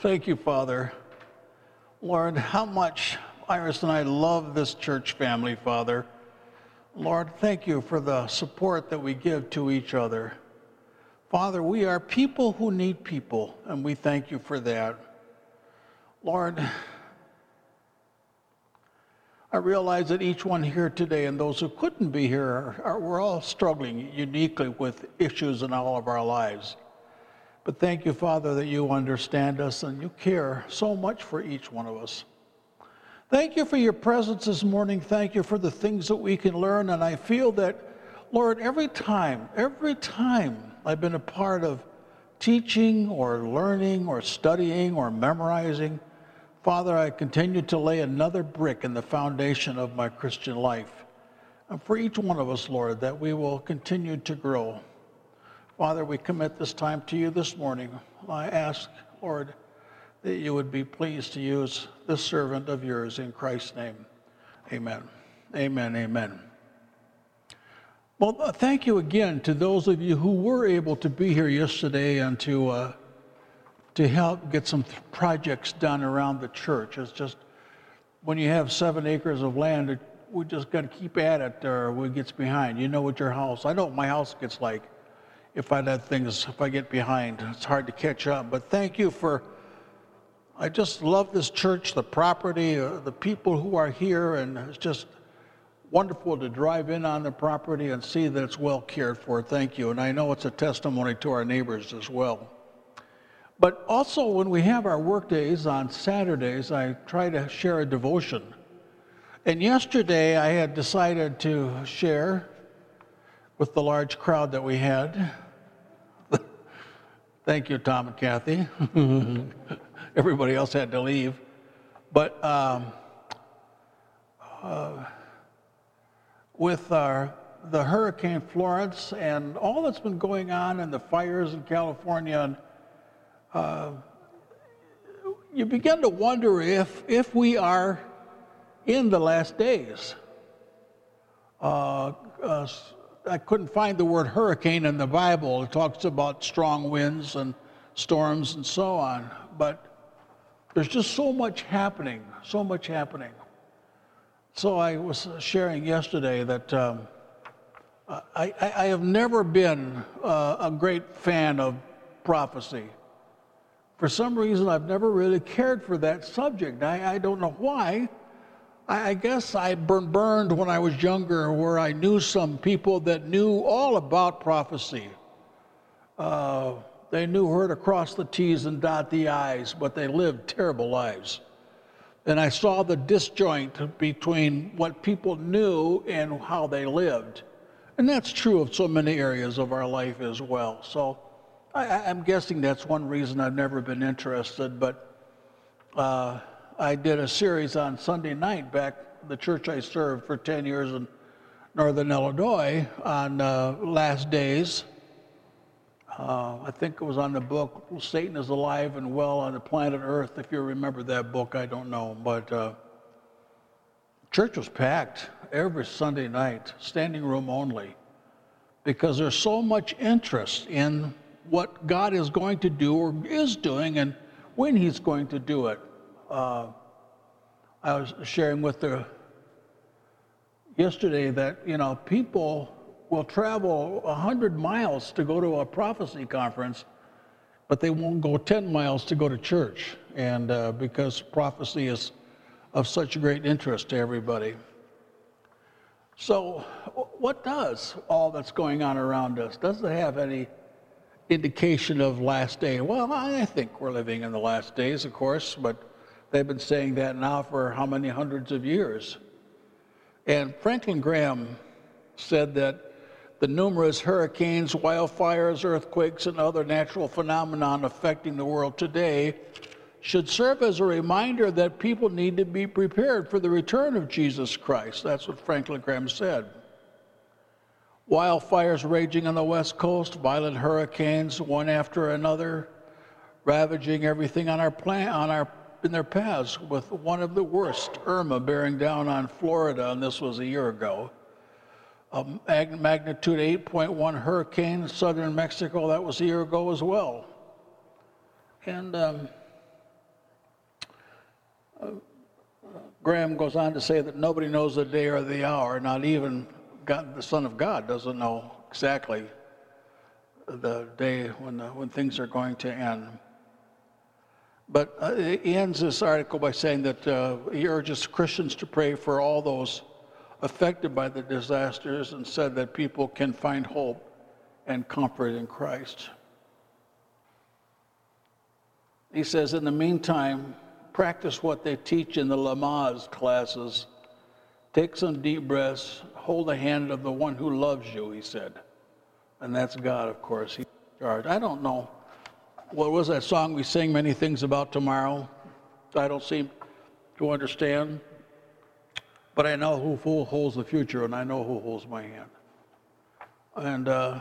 Thank you, Father. Lord, how much Iris and I love this church family, Father. Lord, thank you for the support that we give to each other. Father, we are people who need people, and we thank you for that. Lord, I realize that each one here today and those who couldn't be here, are, are, we're all struggling uniquely with issues in all of our lives. But thank you, Father, that you understand us and you care so much for each one of us. Thank you for your presence this morning. Thank you for the things that we can learn. And I feel that, Lord, every time, every time I've been a part of teaching or learning or studying or memorizing, Father, I continue to lay another brick in the foundation of my Christian life. And for each one of us, Lord, that we will continue to grow. Father, we commit this time to you this morning. I ask, Lord, that you would be pleased to use this servant of yours in Christ's name. Amen. Amen. Amen. Well, uh, thank you again to those of you who were able to be here yesterday and to uh, to help get some projects done around the church. It's just when you have seven acres of land, we just got to keep at it, or we gets behind. You know what your house. I know what my house gets like. If I let things, if I get behind, it's hard to catch up. But thank you for I just love this church, the property, uh, the people who are here, and it's just wonderful to drive in on the property and see that it's well cared for. Thank you. And I know it's a testimony to our neighbors as well. But also, when we have our work days on Saturdays, I try to share a devotion. And yesterday, I had decided to share with the large crowd that we had. Thank you, Tom and Kathy. everybody else had to leave. But um, uh, with our, the Hurricane Florence and all that's been going on and the fires in California, and, uh, you begin to wonder if, if we are in the last days. Uh, uh, I couldn't find the word hurricane in the Bible. It talks about strong winds and storms and so on. But there's just so much happening, so much happening. So I was sharing yesterday that um, I, I, have never been uh, a great fan of prophecy. For some reason, I've never really cared for that subject. I, I don't know why. I, guess I burned when I was younger, where I knew some people that knew all about prophecy. Uh, they knew where to cross the T's and dot the I's, but they lived terrible lives. And I saw the disjoint between what people knew and how they lived. And that's true of so many areas of our life as well. So I, am guessing that's one reason I've never been interested. But uh, I did a series on Sunday night back the church I served for 10 years in Northern Illinois on uh, last days uh, I think it was on the book Satan is Alive and Well on the Planet Earth. If you remember that book, I don't know. But uh, church was packed every Sunday night, standing room only, because there's so much interest in what God is going to do or is doing and when He's going to do it. Uh, I was sharing with the yesterday that you know people will travel 100 miles to go to a prophecy conference, but they won't go 10 miles to go to church, and uh, because prophecy is of such great interest to everybody. So, what does all that's going on around us? Does it have any indication of last day? Well, I think we're living in the last days, of course, but they've been saying that now for how many hundreds of years? And Franklin Graham said that the numerous hurricanes, wildfires, earthquakes, and other natural phenomenon affecting the world today should serve as a reminder that people need to be prepared for the return of Jesus Christ. That's what Franklin Graham said. Wildfires raging on the West Coast, violent hurricanes, one after another, ravaging everything on our plan, on our in their paths, with one of the worst, Irma, bearing down on Florida, and this was a year ago um, a magnitude 8.1 hurricane in southern Mexico. That was a year ago as well. And um, uh, uh, Graham goes on to say that nobody knows the day or the hour, not even God, the Son of God doesn't know exactly the day when, the, when things are going to end. But uh, he ends this article by saying that uh, he urges Christians to pray for all those affected by the disasters and said that people can find hope and comfort in Christ. He says, in the meantime, practice what they teach in the Lamaze classes. Take some deep breaths, hold the hand of the one who loves you, he said. And that's God, of course. He's charged. I don't know. What was that song we sing many things about tomorrow? I don't seem to understand. But I know who, holds the future, and I know who holds my hand. And uh,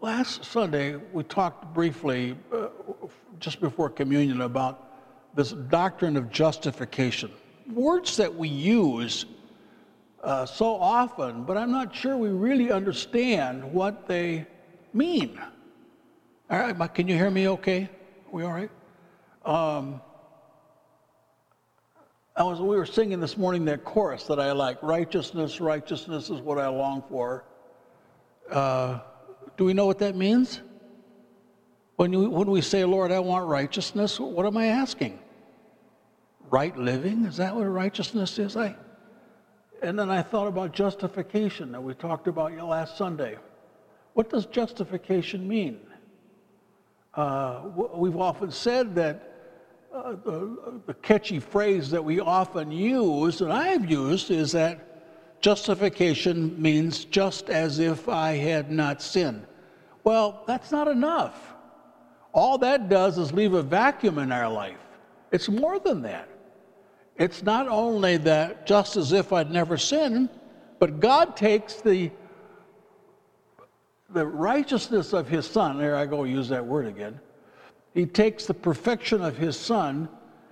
last Sunday, we talked briefly, uh, just before communion, about this doctrine of justification. Words that we use uh, so often, but I'm not sure we really understand what they mean. All right, can you hear me okay? Are we all right? Um, I was, we were singing this morning that chorus that I like righteousness, righteousness is what I long for. Uh, do we know what that means? When, you, when we say, Lord, I want righteousness, what am I asking? Right living? Is that what righteousness is? I, and then I thought about justification that we talked about last Sunday. What does justification mean? Uh, we've often said that uh, the, the catchy phrase that we often use, and I've used, is that justification means just as if I had not sinned. Well, that's not enough. All that does is leave a vacuum in our life. It's more than that. It's not only that just as if I'd never sinned, but God takes the the righteousness of his son, there I go use that word again, he takes the perfection of his son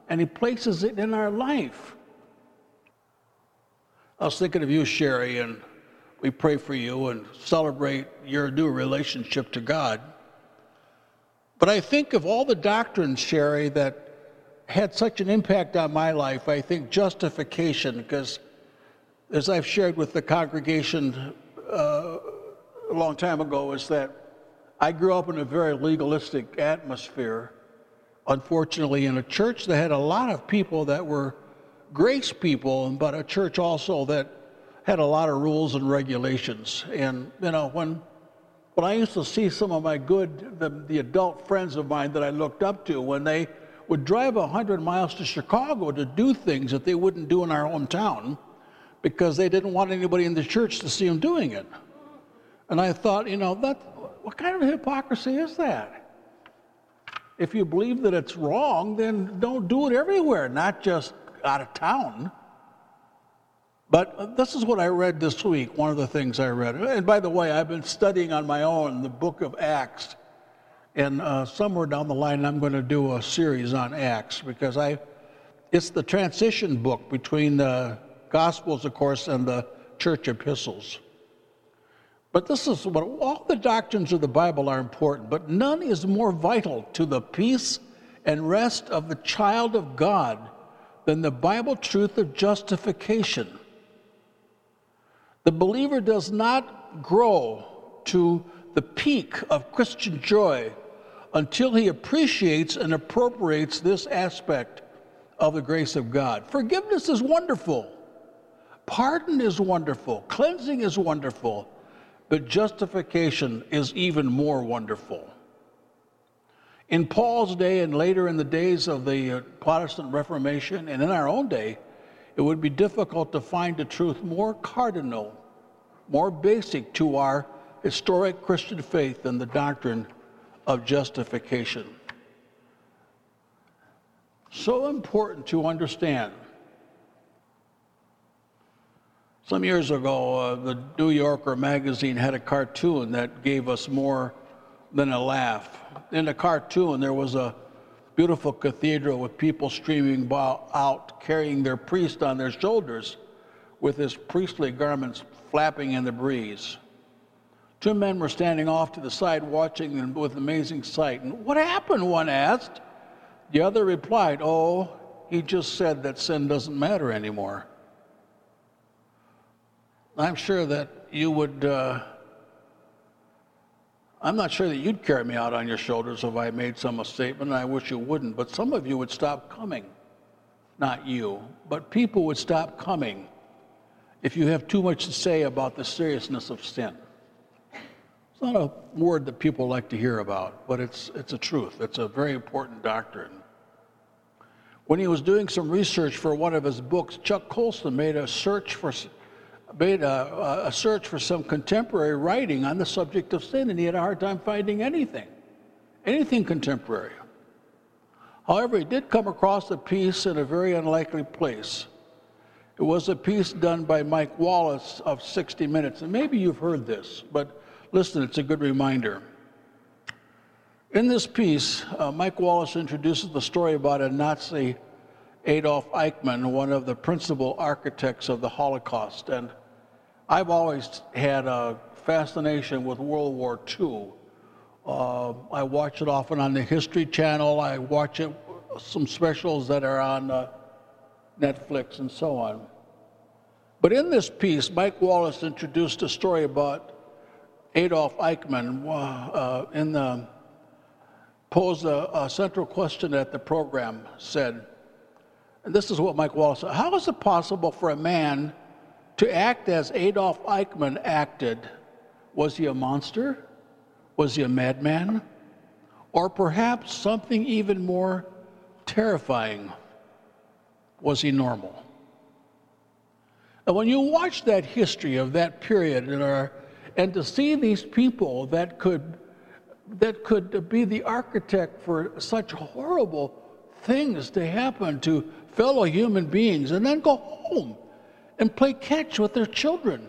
and he places it in our life. I was thinking of you, Sherry, and we pray for you and celebrate your new relationship to God. But I think of all the doctrines, Sherry, that had such an impact on my life. I think justification, because as I've shared with the congregation uh, a long time ago, is that I grew up in a very legalistic atmosphere, unfortunately, in a church that had a lot of people that were grace people, but a church also that had a lot of rules and regulations. And, you know, when, when I used to see some of my good, the, the adult friends of mine that I looked up to, when they would drive 100 miles to Chicago to do things that they wouldn't do in our hometown because they didn't want anybody in the church to see them doing it. And I thought, you know, that, what kind of hypocrisy is that? If you believe that it's wrong, then don't do it everywhere, not just out of town. But this is what I read this week, one of the things I read. And by the way, I've been studying on my own the book of Acts. And uh, somewhere down the line, I'm going to do a series on Acts because I, it's the transition book between the Gospels, of course, and the church epistles. But this is what all the doctrines of the Bible are important, but none is more vital to the peace and rest of the child of God than the Bible truth of justification. The believer does not grow to the peak of Christian joy until he appreciates and appropriates this aspect of the grace of God. Forgiveness is wonderful, pardon is wonderful, cleansing is wonderful. But justification is even more wonderful. In Paul's day and later in the days of the uh, Protestant Reformation and in our own day, it would be difficult to find a truth more cardinal, more basic to our historic Christian faith than the doctrine of justification. So important to understand Some years ago, uh, the New Yorker magazine had a cartoon that gave us more than a laugh. In the cartoon, there was a beautiful cathedral with people streaming out, carrying their priest on their shoulders with his priestly garments flapping in the breeze. Two men were standing off to the side watching them with amazing sight. And what happened? One asked. The other replied, Oh, he just said that sin doesn't matter anymore. I'm sure that you would, uh, I'm not sure that you'd carry me out on your shoulders if I made some statement, I wish you wouldn't, but some of you would stop coming. Not you, but people would stop coming if you have too much to say about the seriousness of sin. It's not a word that people like to hear about, but it's, it's a truth. It's a very important doctrine. When he was doing some research for one of his books, Chuck Colson made a search for made a, a, search for some contemporary writing on the subject of sin, and he had a hard time finding anything, anything contemporary. However, he did come across a piece in a very unlikely place. It was a piece done by Mike Wallace of 60 Minutes, and maybe you've heard this, but listen, it's a good reminder. In this piece, uh, Mike Wallace introduces the story about a Nazi Adolf Eichmann, one of the principal architects of the Holocaust. And I've always had a fascination with World War II. Uh, I watch it often on the History Channel. I watch it some specials that are on uh, Netflix and so on. But in this piece, Mike Wallace introduced a story about Adolf Eichmann uh, in the posed a, a central question at the program said, and this is what Mike Wallace said How is it possible for a man to act as Adolf Eichmann acted? Was he a monster? Was he a madman? Or perhaps something even more terrifying? Was he normal? And when you watch that history of that period and, our, and to see these people that could, that could be the architect for such horrible things to happen to fellow human beings and then go home and play catch with their children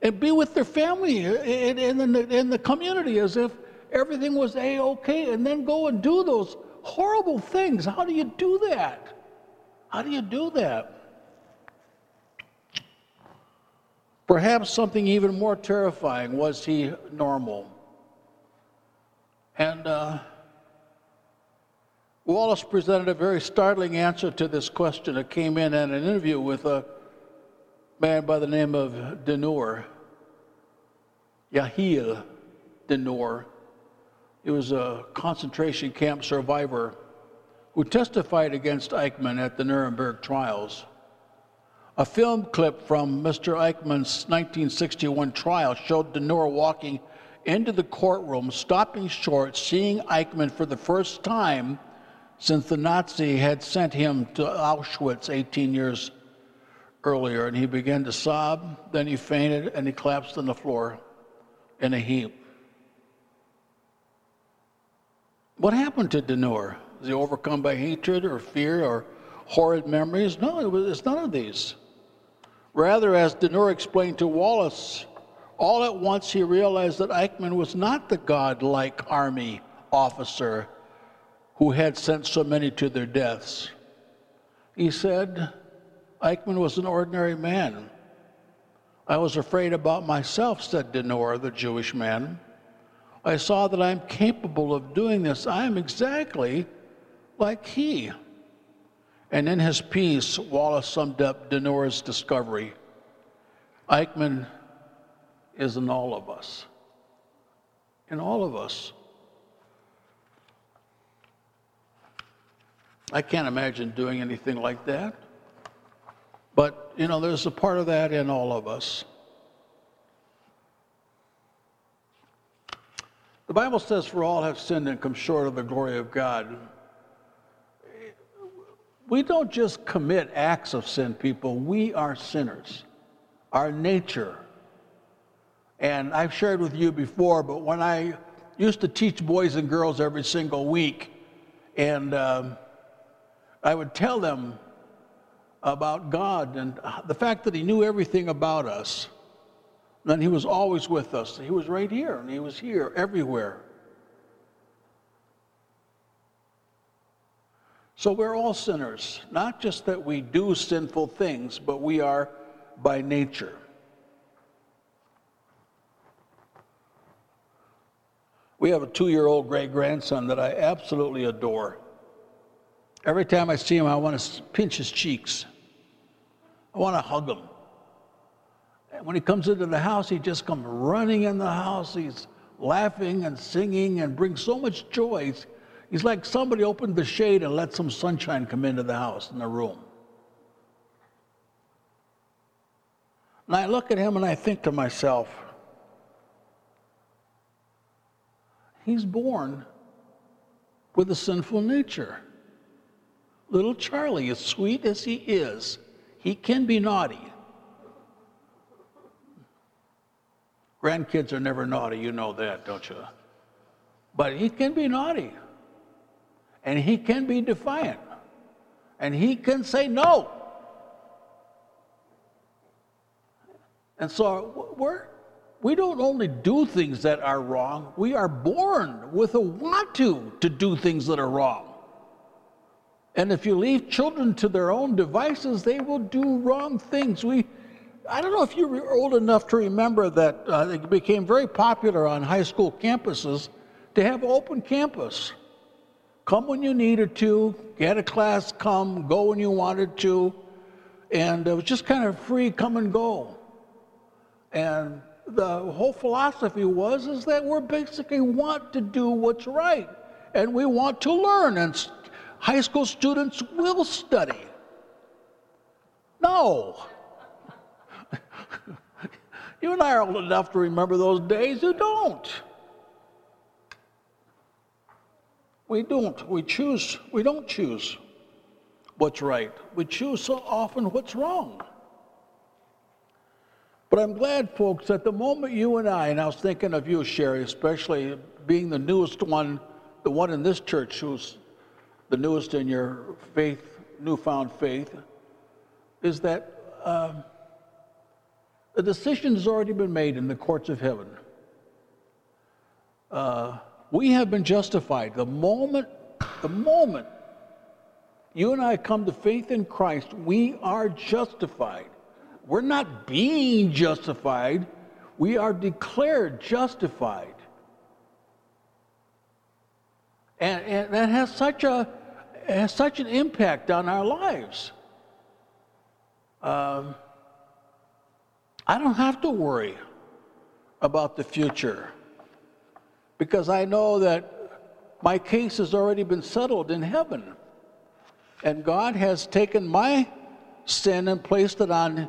and be with their family in, in, the, in the community as if everything was a-okay and then go and do those horrible things. How do you do that? How do you do that? Perhaps something even more terrifying was he normal. And uh, Wallace presented a very startling answer to this question. It came in in an interview with a man by the name of Denor, Yahil Denor. He was a concentration camp survivor who testified against Eichmann at the Nuremberg trials. A film clip from Mr. Eichmann's 1961 trial showed Denor walking into the courtroom, stopping short, seeing Eichmann for the first time since the Nazi had sent him to Auschwitz 18 years earlier, and he began to sob. Then he fainted and he collapsed on the floor in a heap. What happened to Denor? Was he overcome by hatred or fear or horrid memories? No, it was, it's none of these. Rather, as Denor explained to Wallace, all at once he realized that Eichmann was not the godlike army officer who had sent so many to their deaths. He said, Eichmann was an ordinary man. I was afraid about myself, said Denor, the Jewish man. I saw that I'm capable of doing this. I am exactly like he. And in his piece, Wallace summed up Denor's discovery. Eichmann is in all of us. In all of us. I can't imagine doing anything like that. But, you know, there's a part of that in all of us. The Bible says, For all have sinned and come short of the glory of God. We don't just commit acts of sin, people. We are sinners. Our nature. And I've shared with you before, but when I used to teach boys and girls every single week, and um, I would tell them about God and the fact that He knew everything about us. And He was always with us. He was right here, and He was here everywhere. So we're all sinners, not just that we do sinful things, but we are by nature. We have a two year old great grandson that I absolutely adore. Every time I see him, I want to pinch his cheeks. I want to hug him. And when he comes into the house, he just comes running in the house. He's laughing and singing and brings so much joy. He's like somebody opened the shade and let some sunshine come into the house, in the room. And I look at him and I think to myself, he's born with a sinful nature. Little Charlie, as sweet as he is, he can be naughty. Grandkids are never naughty, you know that, don't you? But he can be naughty. And he can be defiant. And he can say no. And so we're, we don't only do things that are wrong, we are born with a want to to do things that are wrong. And if you leave children to their own devices, they will do wrong things. We, I don't know if you are old enough to remember that uh, it became very popular on high school campuses to have open campus. Come when you needed to, get a class, come, go when you wanted to, and it was just kind of free come and go. And the whole philosophy was is that we basically want to do what's right, and we want to learn, and high school students will study. No. you and I are old enough to remember those days. You don't. We don't. We choose. We don't choose what's right. We choose so often what's wrong. But I'm glad, folks, that the moment you and I, and I was thinking of you, Sherry, especially being the newest one, the one in this church who's the newest in your faith, newfound faith, is that um, the decision has already been made in the courts of heaven. Uh, we have been justified. The moment, the moment you and I come to faith in Christ, we are justified. We're not being justified, we are declared justified. And, and that has such, a, has such an impact on our lives. Um, I don't have to worry about the future because I know that my case has already been settled in heaven. And God has taken my sin and placed it on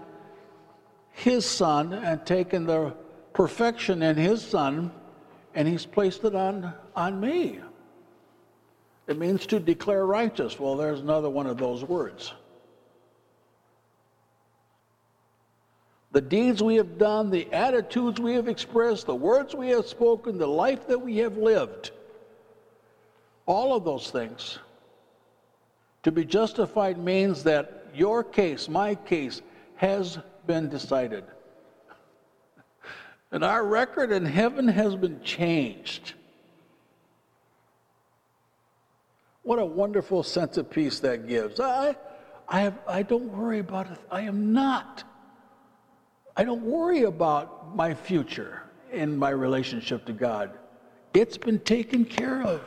His Son and taken the perfection in His Son and He's placed it on, on me. It means to declare righteous. Well, there's another one of those words. the deeds we have done, the attitudes we have expressed, the words we have spoken, the life that we have lived, all of those things. To be justified means that your case, my case, has been decided. And our record in heaven has been changed. What a wonderful sense of peace that gives. I, I, have, I don't worry about it. I am not I don't worry about my future in my relationship to God. It's been taken care of.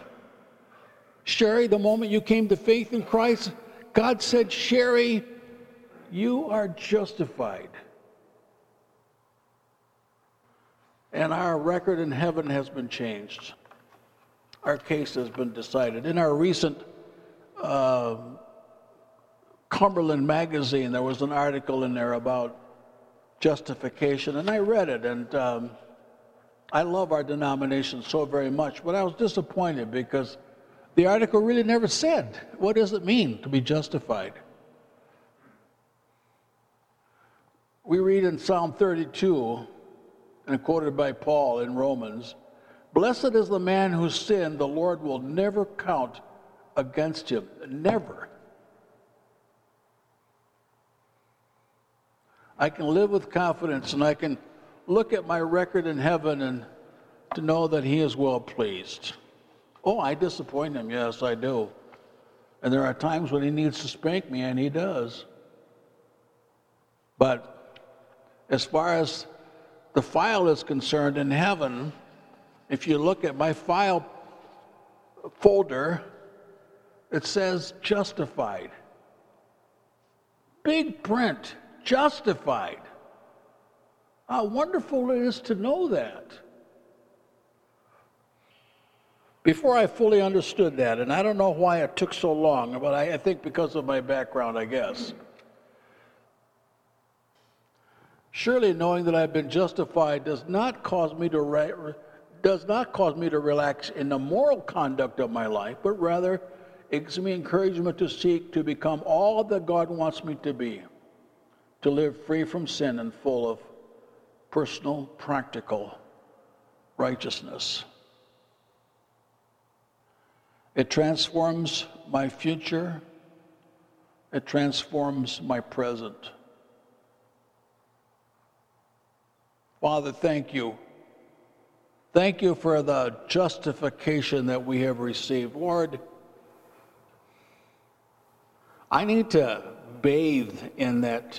Sherry, the moment you came to faith in Christ, God said, Sherry, you are justified. And our record in heaven has been changed. Our case has been decided. In our recent uh, Cumberland magazine, there was an article in there about justification, and I read it, and um, I love our denomination so very much, but I was disappointed because the article really never said what does it mean to be justified. We read in Psalm 32, and quoted by Paul in Romans Blessed is the man whose sin the Lord will never count against him. Never. I can live with confidence and I can look at my record in heaven and to know that He is well pleased. Oh, I disappoint Him. Yes, I do. And there are times when He needs to spank me, and He does. But as far as the file is concerned in heaven, if you look at my file folder, it says justified. Big print, justified. How wonderful it is to know that. Before I fully understood that, and I don't know why it took so long, but I, I think because of my background, I guess. Surely knowing that I've been justified does not cause me to re- does not cause me to relax in the moral conduct of my life, but rather it gives me encouragement to seek to become all that God wants me to be, to live free from sin and full of personal, practical righteousness. It transforms my future. It transforms my present. Father, thank you. Thank you for the justification that we have received. Lord, I need to bathe in that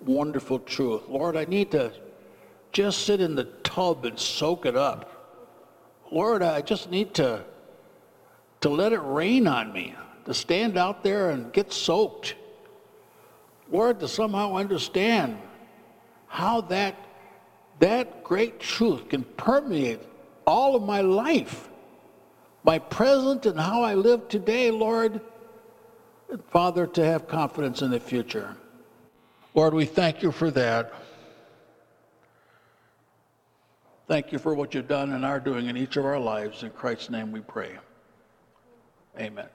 wonderful truth. Lord, I need to just sit in the tub and soak it up. Lord, I just need to to let it rain on me, to stand out there and get soaked. Lord, to somehow understand how that, that great truth can permeate all of my life, my present and how I live today, Lord. Father, to have confidence in the future. Lord, we thank you for that. Thank you for what you've done and are doing in each of our lives. In Christ's name we pray. Amen.